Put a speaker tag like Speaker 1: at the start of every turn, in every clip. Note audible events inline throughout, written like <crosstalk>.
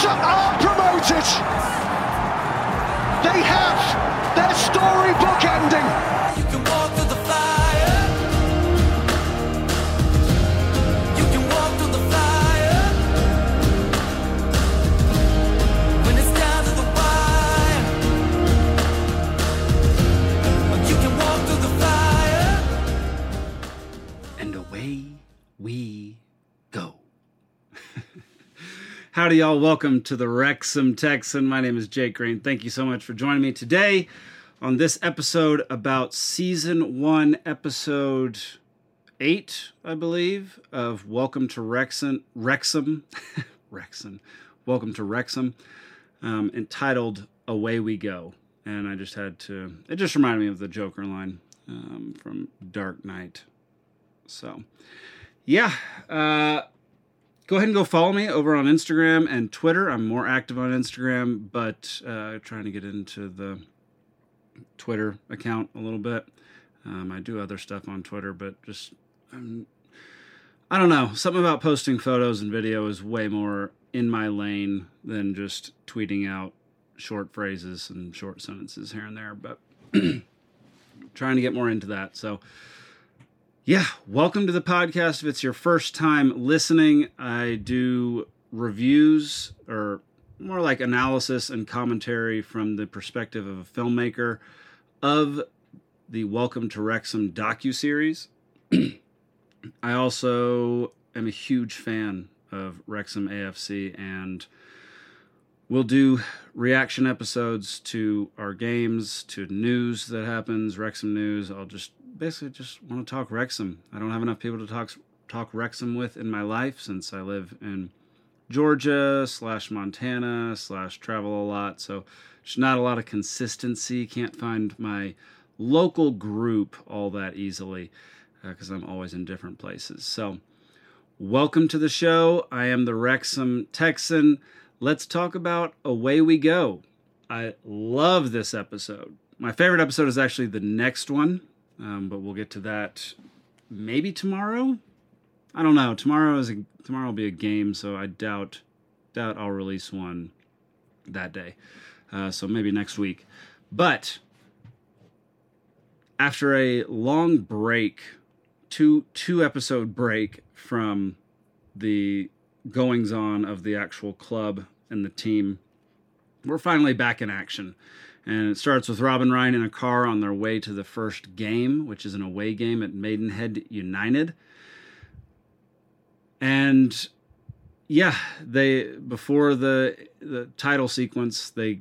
Speaker 1: Wrexham are promoted. They have
Speaker 2: Howdy, y'all. Welcome to the Wrexham Texan. My name is Jake Green. Thank you so much for joining me today on this episode about season one, episode eight, I believe, of Welcome to Wrexham. Wrexham. <laughs> Wrexham. Welcome to Wrexham, um, entitled Away We Go. And I just had to, it just reminded me of the Joker line um, from Dark Knight. So, yeah, uh, go ahead and go follow me over on Instagram and Twitter. I'm more active on Instagram, but uh, trying to get into the Twitter account a little bit. Um, I do other stuff on Twitter, but just um, I don't know. Something about posting photos and video is way more in my lane than just tweeting out short phrases and short sentences here and there. But <clears throat> trying to get more into that. So yeah, welcome to the podcast. If it's your first time listening, I do reviews or more like analysis and commentary from the perspective of a filmmaker of the Welcome to Wrexham docu-series. <clears throat> I also am a huge fan of Wrexham AFC and we'll do reaction episodes to our games, to news that happens, Wrexham news. I'll just basically just want to talk Wrexham. I don't have enough people to talk talk Wrexham with in my life since I live in Georgia slash Montana slash travel a lot. So there's not a lot of consistency. Can't find my local group all that easily uh, because I'm always in different places. So welcome to the show. I am the Wrexham Texan. Let's talk about Away We Go. I love this episode. My favorite episode is actually the next one, um, but we'll get to that maybe tomorrow. I don't know. Tomorrow is a, tomorrow will be a game, so I doubt doubt I'll release one that day. Uh, so maybe next week. But after a long break, two two episode break from the goings on of the actual club and the team, we're finally back in action. And it starts with Rob and Ryan in a car on their way to the first game, which is an away game at Maidenhead United. And yeah, they before the the title sequence, they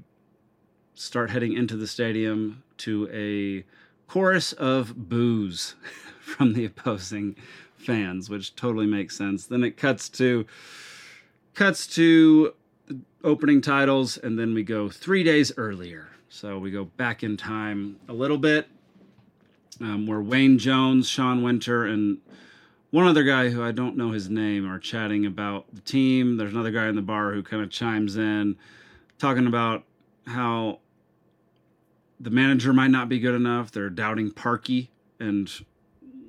Speaker 2: start heading into the stadium to a chorus of boos <laughs> from the opposing fans, which totally makes sense. Then it cuts to cuts to opening titles, and then we go three days earlier. So we go back in time a little bit, um, where Wayne Jones, Sean Winter, and one other guy who I don't know his name are chatting about the team. There's another guy in the bar who kind of chimes in, talking about how the manager might not be good enough. They're doubting Parky, and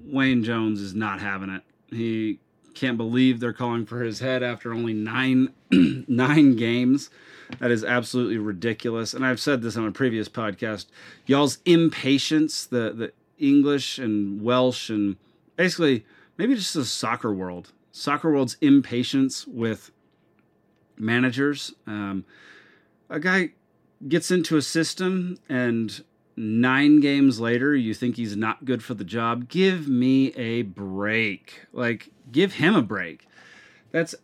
Speaker 2: Wayne Jones is not having it. He can't believe they're calling for his head after only nine <clears throat> nine games. That is absolutely ridiculous. And I've said this on a previous podcast. Y'all's impatience, the the English and Welsh and basically maybe just the soccer world, soccer world's impatience with managers. Um, a guy gets into a system and nine games later you think he's not good for the job. Give me a break. Like give him a break. That's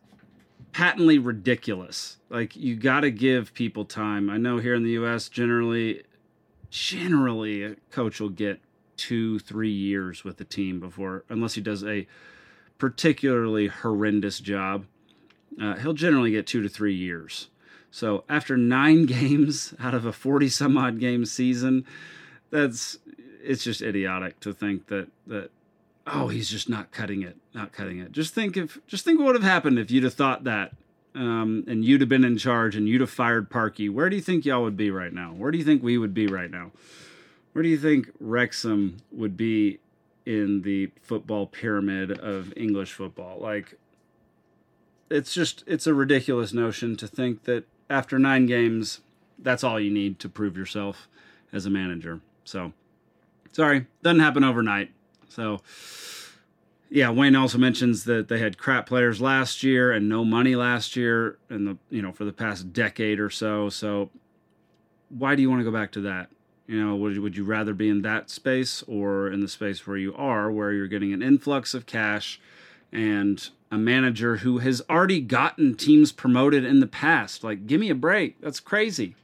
Speaker 2: patently ridiculous. Like you got to give people time. I know here in the us generally generally a coach will get two three years with the team before unless he does a particularly horrendous job. Uh, he'll generally get two to three years so after nine <laughs> games out of a 40 some odd game season, that's it's just idiotic to think that that oh he's just not cutting it, not cutting it. Just think if just think what would have happened if you'd have thought that. Um, and you'd have been in charge and you'd have fired Parky, where do you think y'all would be right now? Where do you think we would be right now? Where do you think Wrexham would be in the football pyramid of English football? Like, it's just it's a ridiculous notion to think that after nine games, that's all you need to prove yourself as a manager. So, sorry, doesn't happen overnight. So, yeah, Wayne also mentions that they had crap players last year and no money last year, and the you know for the past decade or so. So, why do you want to go back to that? You know, would would you rather be in that space or in the space where you are, where you're getting an influx of cash and a manager who has already gotten teams promoted in the past? Like, give me a break. That's crazy.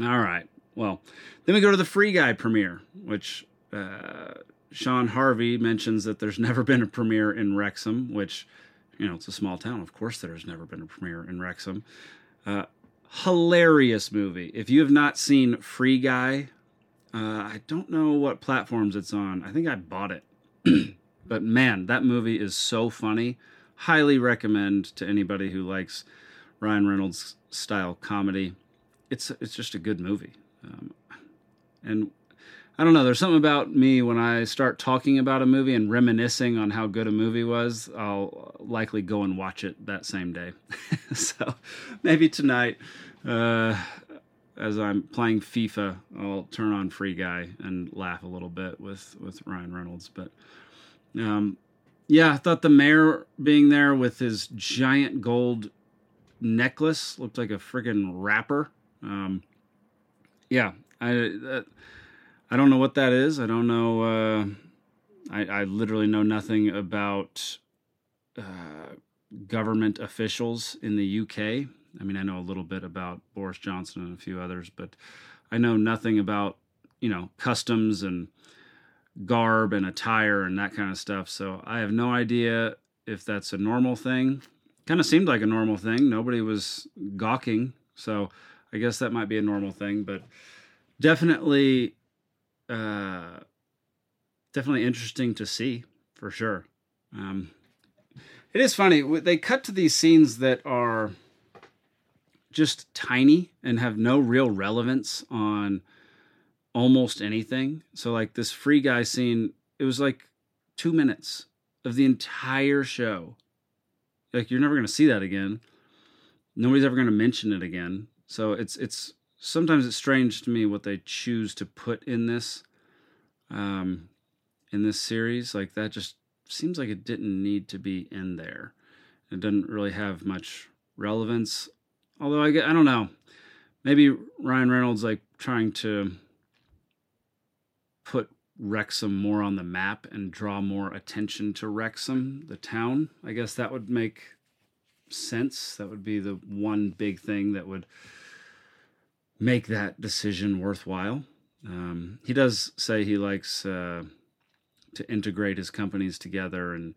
Speaker 2: All right. Well, then we go to the Free Guy premiere, which uh, Shaun Harvey mentions that there's <laughs> never been a premiere in Wrexham, which, you know, it's a small town. Of course, there's never been a premiere in Wrexham. Uh, hilarious movie. If you have not seen Free Guy, uh, I don't know what platforms it's on. I think I bought it. <clears throat> but man, that movie is so funny. Highly recommend to anybody who likes Ryan Reynolds style comedy. It's it's just a good movie. Um, and I don't know. There's something about me when I start talking about a movie and reminiscing on how good a movie was. I'll likely go and watch it that same day. <laughs> so maybe tonight, uh, as I'm playing FIFA, I'll turn on Free Guy and laugh a little bit with with Ryan Reynolds. But um, yeah, I thought the mayor being there with his giant gold necklace looked like a friggin' rapper. Um, yeah, I. Uh, I don't know what that is. I don't know. Uh, I, I literally know nothing about uh, government officials in the UK. I mean, I know a little bit about Boris Johnson and a few others, but I know nothing about you know customs and garb and attire and that kind of stuff. So I have no idea if that's a normal thing. Kind of seemed like a normal thing. Nobody was gawking, so I guess that might be a normal thing. But definitely uh, definitely interesting to see for sure. Um, it is funny they cut to these scenes that are just tiny and have no real relevance on almost anything. So like this free guy scene, it was like two minutes of the entire show. Like you're never gonna see that again. Nobody's ever gonna mention it again. So it's it's sometimes it's strange to me what they choose to put in this um in this series like that just seems like it didn't need to be in there it doesn't really have much relevance although i i don't know maybe ryan reynolds like trying to put wrexham more on the map and draw more attention to wrexham the town i guess that would make sense that would be the one big thing that would make that decision worthwhile. Um, he does say he likes uh, to integrate his companies together and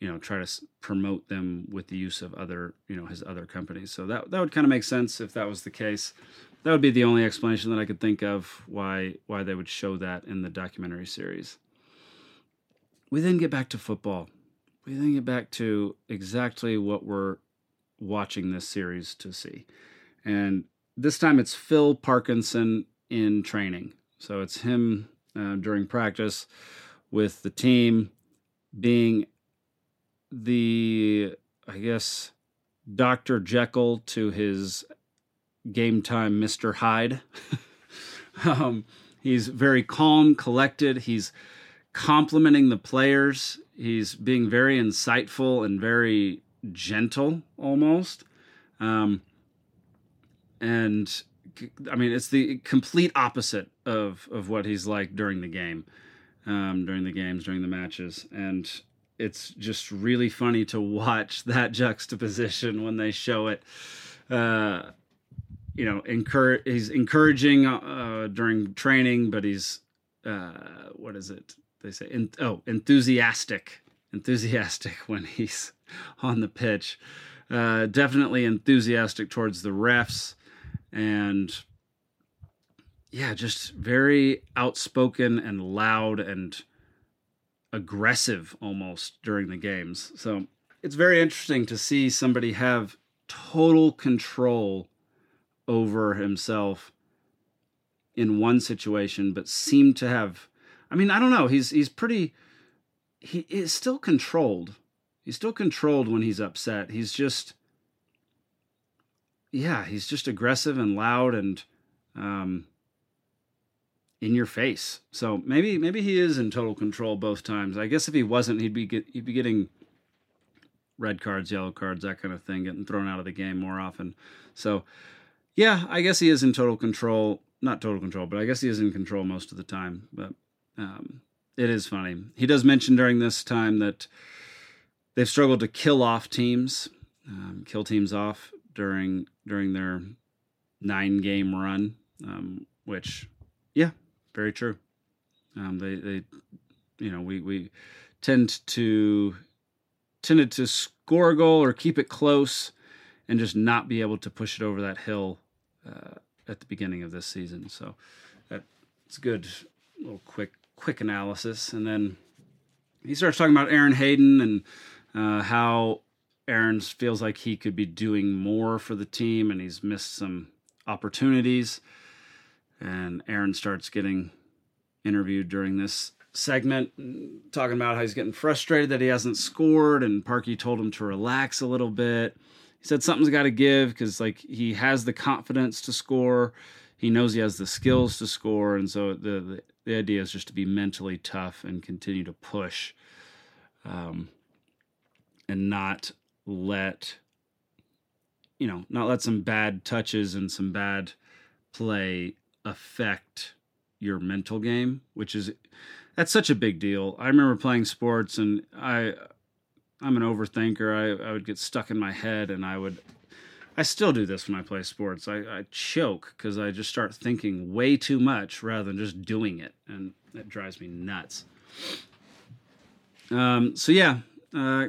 Speaker 2: you know try to promote them with the use of other you know his other companies. So that that would kind of make sense if that was the case. That would be the only explanation that I could think of why why they would show that in the documentary series. We then get back to football. We then get back to exactly what we're watching this series to see. And this time it's Phil Parkinson in training. So it's him uh, during practice with the team being the, I guess, Dr. Jekyll to his game time Mr. Hyde. <laughs> um, he's very calm, collected. He's complimenting the players. He's being very insightful and very gentle almost. Um, and I mean, it's the complete opposite of of what he's like during the game, um, during the games, during the matches, and it's just really funny to watch <laughs> that juxtaposition when they show it. Uh, you know. He's encouraging uh, during training, but he's uh, what is it? They say oh enthusiastic, enthusiastic when he's on the pitch. Uh, definitely enthusiastic towards the refs and yeah, just very outspoken and loud and aggressive almost during the games. So it's very interesting to see somebody have total control over himself in one situation, but seem to have. I mean, I don't know. He's he's pretty. He is still controlled. he's still controlled when he's upset. He's just yeah, he's just aggressive and loud and um, in your face. So maybe maybe he is in total control both times. I guess if he wasn't, he'd be get, he'd be getting red cards, yellow cards, that kind of thing, getting thrown out of the game more often. So yeah, I guess he is in total control. Not total control, but I guess he is in control most of the time. But um, it is funny. He does mention during this time that they've struggled to kill off teams, um, kill teams off during during their nine game run, um, which, yeah, very true. Um, they they, you know, we we tend to tended to score a goal or keep it close, and just not be able to push it over that hill uh, at the beginning of this season. So that's a good. Little quick quick analysis, and then he starts talking about Aaron Hayden and uh, how Aaron feels like he could be doing more for the team, and he's missed some opportunities. And Aaron starts getting interviewed during this segment, talking about how he's getting frustrated that he hasn't scored, and Parky told him to relax a little bit. He said something's got to give because like he has the confidence to score, he knows he has the skills to score, and so the the, the idea is just to be mentally tough and continue to push, um, and not let you know not let some bad touches and some bad play affect your mental game, which is that's such a big deal. I remember playing sports and I I'm an overthinker. I, I would get stuck in my head and I would I still do this when I play sports. I, I choke because I just start thinking way too much rather than just doing it, and that drives me nuts. Um, so yeah, uh,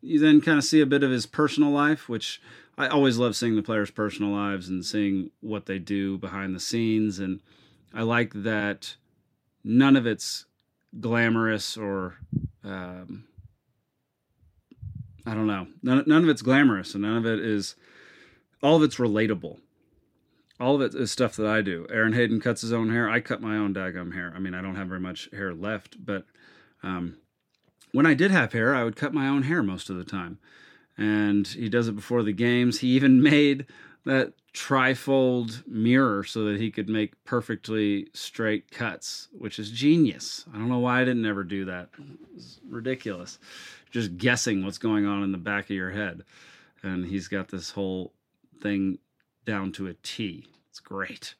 Speaker 2: you then kind of see a bit of his personal life, which I always love seeing the players' personal lives and seeing what they do behind the scenes, and I like that none of it's glamorous or um, I don't know. None, none of it's glamorous and none of it is, all of it's relatable. All of it is stuff that I do. Aaron Hayden cuts his own hair. I cut my own daggum hair. I mean, I don't have very much hair left, but um, when I did have hair, I would cut my own hair most of the time. And he does it before the games. He even <laughs> made that trifold mirror so that he could make perfectly straight cuts, which is genius. I don't know why I didn't ever do that. It's ridiculous. Just guessing what's going on in the back of your head. And he's got this whole thing down to a T. It's great.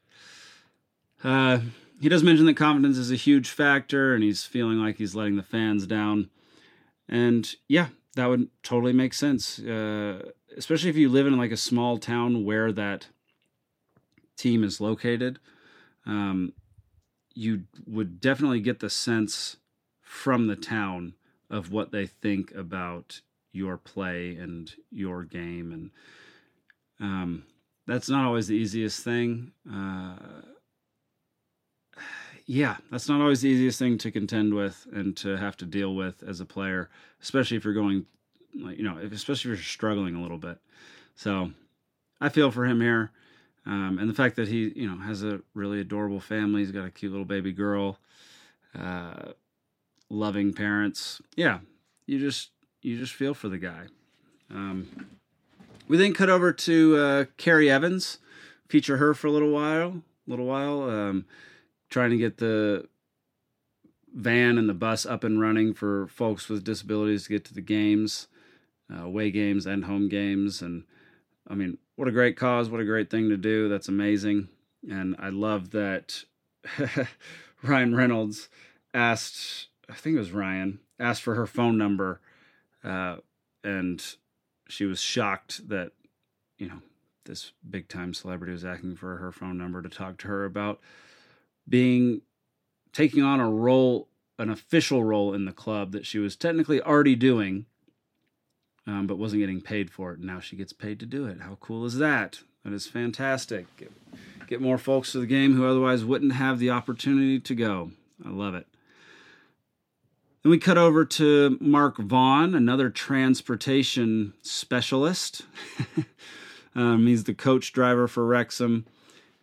Speaker 2: Uh, he does mention that confidence is a huge factor and he's feeling like he's letting the fans down. And yeah, that would totally make sense. Uh, especially if you live in like a small town where that team is located, um, you would definitely get the sense from the town of what they think about your play and your game, and um, that's not always the easiest thing. Uh, yeah, that's not always the easiest thing to contend with and to have to deal with as a player, especially if you're going like you know, especially if you're struggling a little bit. So I feel for him here, um, and the fact that he you know has a really adorable family. He's got a cute little baby girl, uh, loving parents. Yeah, you just you just feel for the guy. Um, we then cut over to uh, Carrie Evans, feature her for a little while, a little while, um, trying to get the van and the bus up and running for folks with disabilities to get to the games uh, away games and home games. And I mean, what a great cause! What a great thing to do! That's amazing. And I love that <laughs> Ryan Reynolds asked, I think it was Ryan, asked for her phone number, uh, and she was shocked that you know this big time celebrity was asking for her phone number to talk to her about being taking on a role an official role in the club that she was technically already doing um, but wasn't getting paid for it. Now she gets paid to do it. How cool is that? That is fantastic. Get, get more folks to the game who otherwise wouldn't have the opportunity to go. I love it. Then we cut over to Mark Vaughn, another transportation specialist. <laughs> um, he's the coach driver for Wrexham,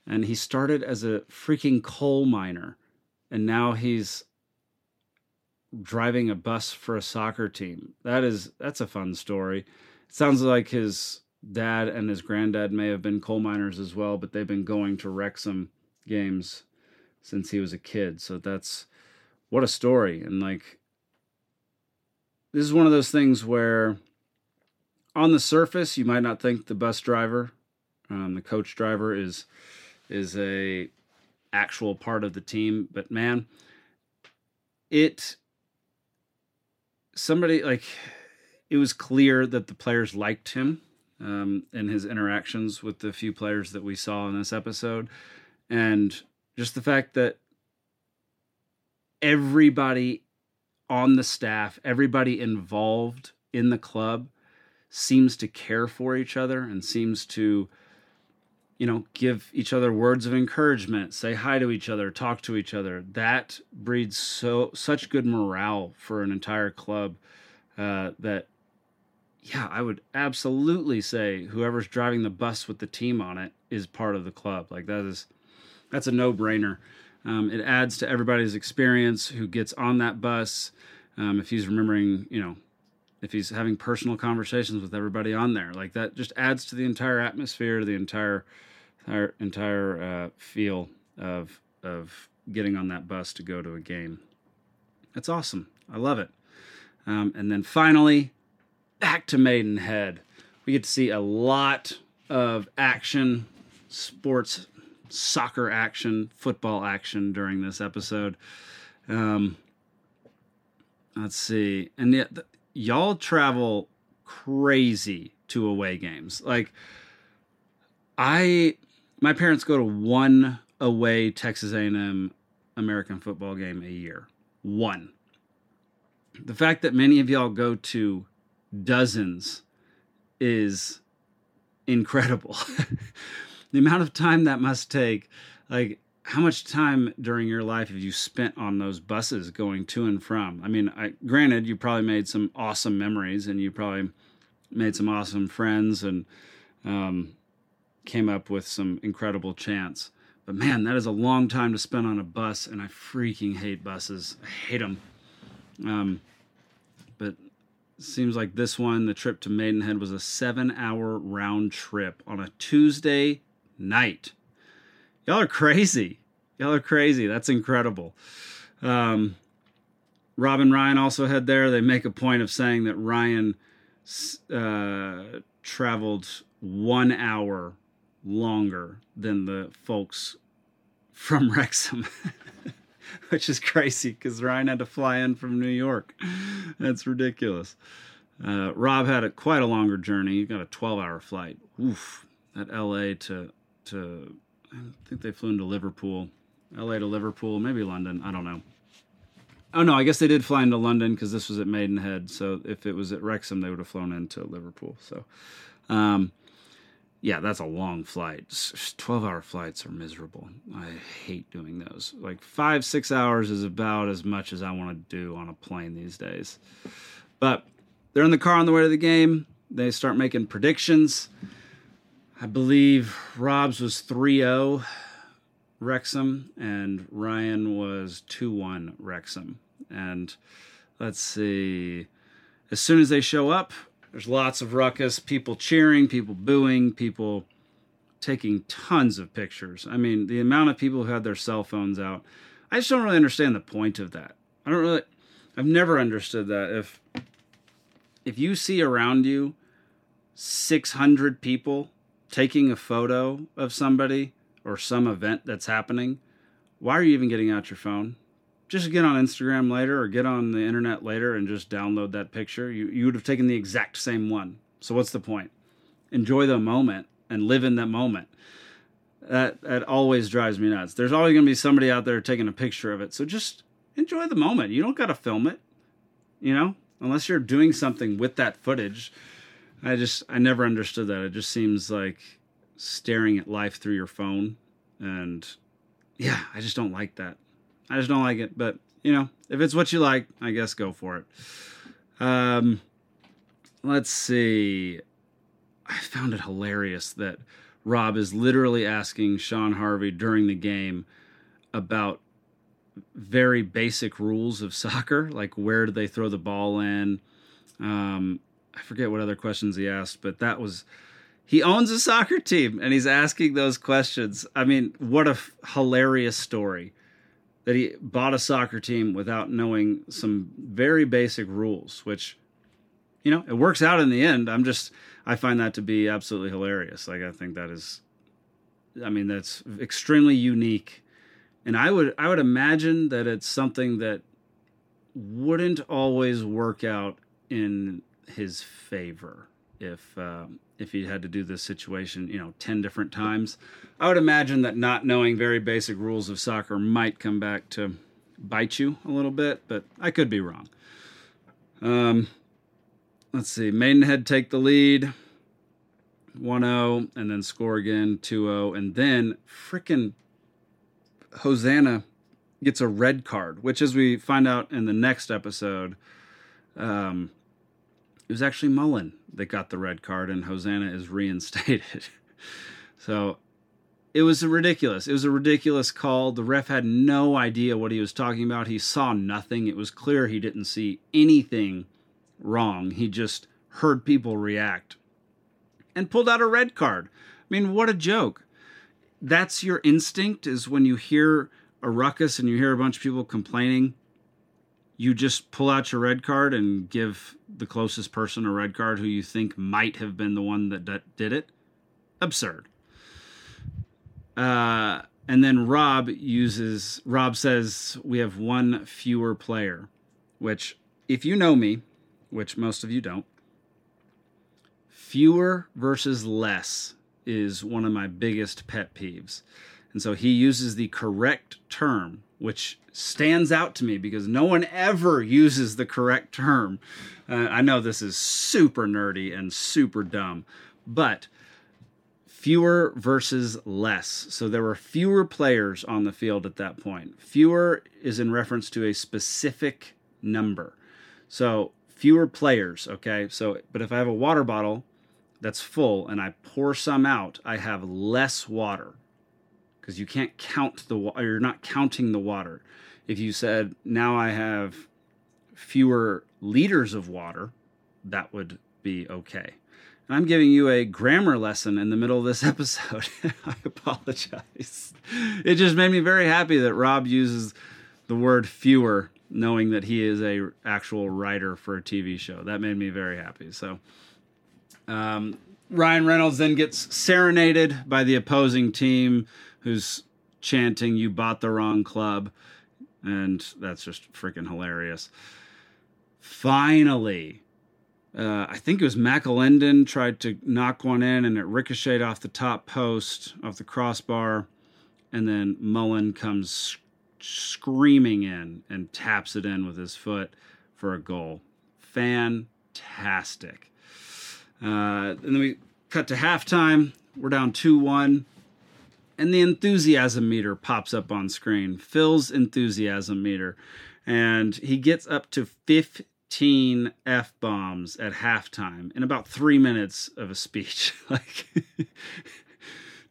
Speaker 2: and he started as a freaking coal miner, and now he's driving a bus for a soccer team. That is that's a fun story. It sounds like his dad and his granddad may have been coal miners as well, but they've been going to Wrexham games since he was a kid. So that's what a story. And like this is one of those things where on the surface you might not think the bus driver, um, the coach driver is is a actual part of the team, but man, it somebody like it was clear that the players liked him um, in his interactions with the few players that we saw in this episode, and just the fact that everybody on the staff, everybody involved in the club seems to care for each other and seems to you know give each other words of encouragement say hi to each other talk to each other. That breeds so such good morale for an entire club uh, that yeah i would absolutely say whoever's driving the bus with the team on it is part of the club. Like that is that's a no-brainer. Um, it adds to everybody's experience who gets on that bus um, if he's remembering you know if he's having personal conversations with everybody on there. Like that just adds to the entire atmosphere the entire entire, entire uh, feel of of getting on that bus to go to a game. That's awesome. I love it. Um, and then finally back to maidenhead. We get to see a lot of action sports soccer action football action during this episode. Um, let's see. And yet y'all travel crazy to away games. Like I my parents go to one away Texas A&M American football game a year. One. The fact that many of y'all go to dozens is incredible. <laughs> the amount of time that must take like how much time during your life have you spent on those buses going to and from? I mean, I, granted, you probably made some awesome memories and you probably made some awesome friends and um, came up with some incredible chants. But man, that is a long time to spend on a bus, and I freaking hate buses. I hate them. Um, but seems like this one, the trip to Maidenhead, was a seven hour round trip on a Tuesday night. Y'all are crazy. Y'all are crazy. That's incredible. Um, Rob and Ryan also had there. They make a point of saying that Ryan uh, traveled one hour longer than the folks from <laughs> Wrexham, which is crazy because Ryan had to fly in from New York. That's ridiculous. Uh, Rob had a, quite a longer journey. He got a 12 hour flight. Oof. At LA to to I think they flew into Liverpool, LA to Liverpool, maybe London. I don't know. Oh no, I guess they did fly into London because this was at Maidenhead. So if it was at Wrexham, they would have flown into Liverpool. So, um, yeah, that's a long flight. Twelve-hour flights are miserable. I hate doing those. Like five, six hours is about as much as I want to do on a plane these days. But they're in the car on the way to the game. They start making predictions. I believe Rob's was 3 0 Wrexham, and Ryan was 2 1 Wrexham. And let's see, as soon as they show up, there's lots of ruckus, people cheering, people booing, people taking tons of pictures. I mean, the amount of people who had their cell phones out, I just don't really understand the point of that. I don't really, I've never understood that. If, if you see around you 600 people taking a photo of somebody or some event that's happening, why are you even getting out your phone? Just get on Instagram later or get on the internet later and just download that picture. You, you would have taken the exact same one. So, what's the point? Enjoy the moment and live in that moment. That, that always drives me nuts. There's always to be somebody out there taking a picture of it. So, just enjoy the moment. You don't got to film it, you know, unless you're doing something with that footage I just I never understood that. It just seems like staring at life through your phone and yeah, I just don't like that. I just don't like it, but you know, if it's what you like, I guess go for it. Um let's see. I found it hilarious that Rob is literally asking Shaun Harvey during the game about very basic rules of soccer, like where do they throw the ball in. Um, I forget what other questions he asked, but that was he owns a soccer team and he's asking those questions. I mean, what a f- hilarious story that he bought a soccer team without knowing some very basic rules, which you know, it works out in the end. I'm just I find that to be absolutely hilarious. Like I think that is I mean, that's extremely unique. And I would I would imagine that it's something that wouldn't always work out in his favor if um, if he had to do this situation, you know, ten different times. I would imagine that not knowing very basic rules of soccer might come back to bite you a little bit, but I could be wrong. Um, let's see. Maidenhead take the lead, 1-0, and then score again, 2-0, and then frickin' Hosannah gets a red card, which, as we find out in the next episode, um, it was actually Mullin that got the red card, and Hosannah is reinstated. <laughs> so it was ridiculous. It was a ridiculous call. The ref had no idea what he was talking about. He saw nothing. It was clear he didn't see anything wrong. He just heard people react and pulled out a red card. I mean, what a joke. That's your instinct is when you hear a ruckus and you hear a bunch of people complaining, you just pull out your red card and give the closest person a red card who you think might have been the one that d- did it. Absurd. Uh, and then Rob uses, Rob says, we have one fewer player, which, if you know me, which most of you don't, fewer versus less is one of my biggest pet peeves. And so he uses the correct term, which stands out to me because no one ever uses the correct term. Uh, I know this is super nerdy and super dumb, but fewer versus less. So there were fewer players on the field at that point. Fewer is in reference to a specific number. So fewer players, okay? So but if I have a water bottle that's full and I pour some out, I have less water because you can't count the water. You're not counting the water. If you said now I have fewer liters of water, that would be okay. And I'm giving you a grammar lesson in the middle of this <laughs> episode. <laughs> I apologize. It just made me very happy that Rob uses the word fewer knowing that he is a actual writer for a TV show. That made me very happy. So um, Ryan Reynolds then gets serenaded by the opposing team who's chanting, You bought the wrong club. And that's just freaking hilarious. Finally, uh, I think it was McAlinden tried to knock one in and it ricocheted off the top post, off the crossbar. And then Mullin comes screaming in and taps it in with his foot for a goal. Fantastic. Uh, and then we cut to halftime. We're down 2 1. And the enthusiasm meter pops up on screen. Phil's enthusiasm meter. And he gets up to 15 F bombs at halftime in about three minutes of a speech. <laughs> like,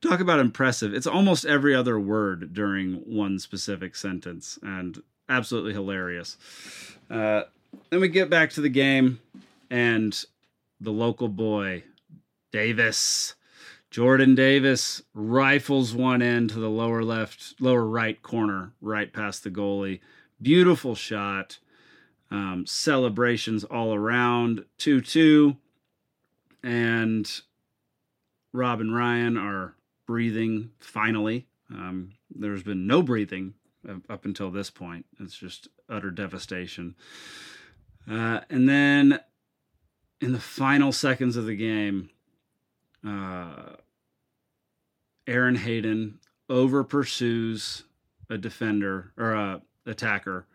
Speaker 2: talk about impressive. It's almost every other word during one specific sentence and absolutely hilarious. Uh, then we get back to the game, and the local boy, Davis, Jordan Davis, rifles one in to the lower left, lower right corner, right past the goalie. Beautiful shot. Um, celebrations all around. 2 2. And Rob and Ryan are breathing finally. Um, there's been no breathing up until this point. It's just utter devastation. Uh, and then in the final seconds of the game, uh, Aaron Hayden over pursues a defender or a attacker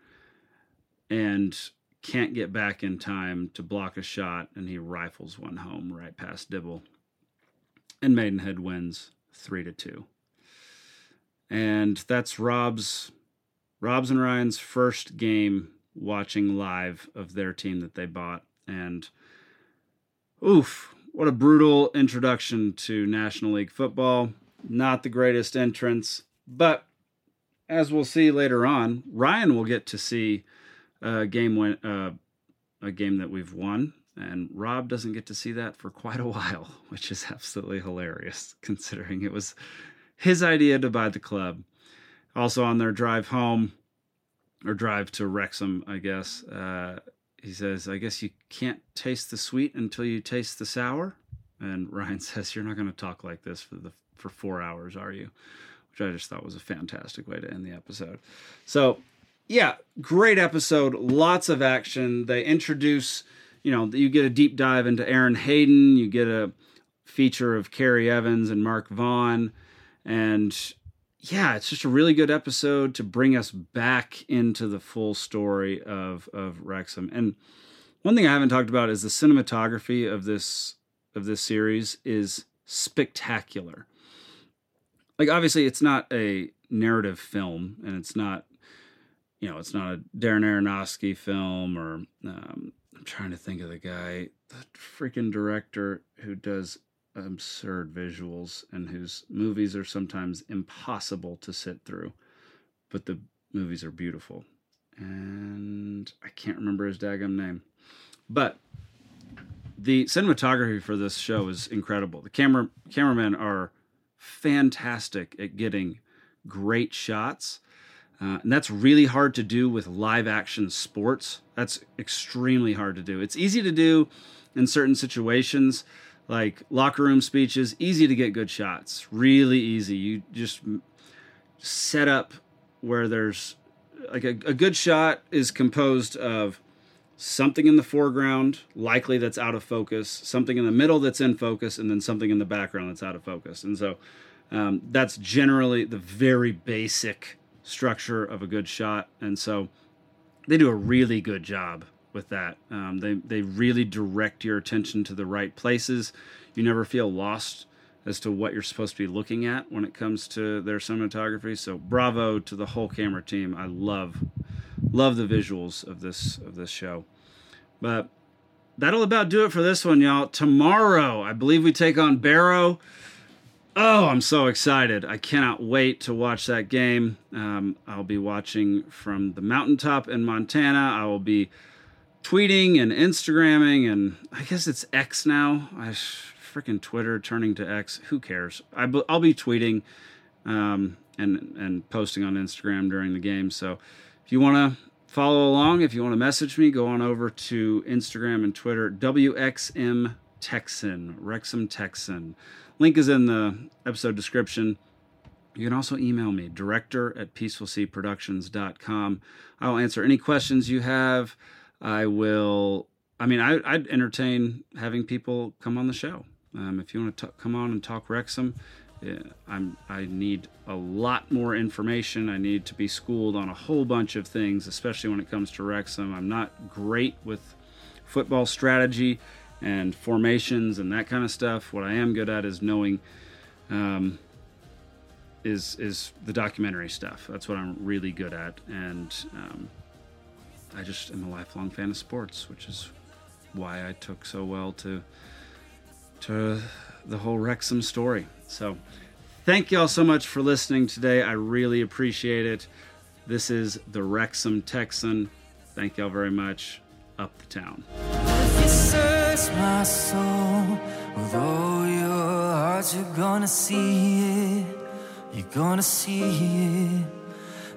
Speaker 2: and can't get back in time to block a shot, and he rifles one home right past Dibble. And Maidenhead wins three to two. And that's Rob's Rob's and Ryan's first game watching live of their team that they bought. And oof, what a brutal introduction to National League football. Not the greatest entrance, but as we'll see later on, Ryan will get to see a game when uh, a game that we've won, and Rob doesn't get to see that for quite a <laughs> while, which is absolutely hilarious considering it was his idea to buy the club. Also, on their drive home or drive to Wrexham, I guess, uh, he says, I guess you can't taste the sweet until you taste the sour. And Ryan <laughs> says, You're not going to talk like this for the for four hours, are you? Which I just thought was a fantastic way to end the episode. So, yeah, great episode. Lots of action. They introduce, you know, you get a deep dive into Aaron Hayden. You get a feature of Carrie Evans and Mark Vaughn. And yeah, it's just a really good episode to bring us back into the full story of of Wrexham. And one thing I haven't talked about is the cinematography of this of this series is spectacular. Like obviously it's not a narrative film and it's not you know, it's not a Darren Aronofsky film or um, I'm trying to think of the guy, the freaking director who does absurd visuals and whose movies are sometimes impossible to sit through, but the movies are beautiful. And I can't remember his daggum name. But the cinematography for this show is incredible. The camera cameramen are fantastic at getting great shots. Uh, and that's really hard to do with live action sports. That's extremely hard to do. It's easy to do in certain situations, like locker room speeches, easy to get good shots. Really easy. You just set up where there's like a, a good shot is composed of something in the foreground, likely that's out of focus, something in the middle that's in focus, and then something in the background that's out of focus. And so um, that's generally the very basic structure of a good shot. And so they do a really good job with that. Um, they they really direct your attention to the right places. You never feel lost as to what you're supposed to be looking at when it comes to their cinematography. So bravo to the whole camera team. I love love the visuals of this of this show. But that'll about do it for this one, y'all. Tomorrow, I believe we take on Barrow. Oh, I'm so excited. I cannot wait to watch that game. Um, I'll be watching from the mountaintop in Montana. I will be tweeting and Instagramming, and I guess it's X now. I freaking Twitter turning to X. Who cares? I, will be tweeting um, and and posting on Instagram during the game. So if you want to follow along, if you want to message me, go on over to Instagram and Twitter. WXM Texan, Wrexham Texan. Link is in the episode description. You can also email me, director at peacefulseaproductions.com. I will answer any questions you have. I will. I mean, I, would entertain having people come on the show. Um, if you want to come on and talk Wrexham, yeah, I'm. I need a lot more information. I need to be schooled on a whole bunch of things, especially when it comes to Wrexham. I'm not great with football strategy and formations and that kind of stuff. What I am good at is knowing. Um, is is the documentary stuff. That's what I'm really good at, and um, I just am a lifelong fan of sports, which is why I took so well to to the whole Wrexham story. So, thank y'all so much for listening today. I really appreciate it. This is the Wrexham Texan. Thank y'all very much. Up the town.
Speaker 3: You're gonna see it. You're gonna see it.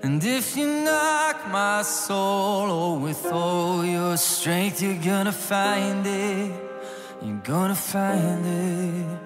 Speaker 3: And if you knock my soul oh, with all your strength, you're gonna find it. You're gonna find it.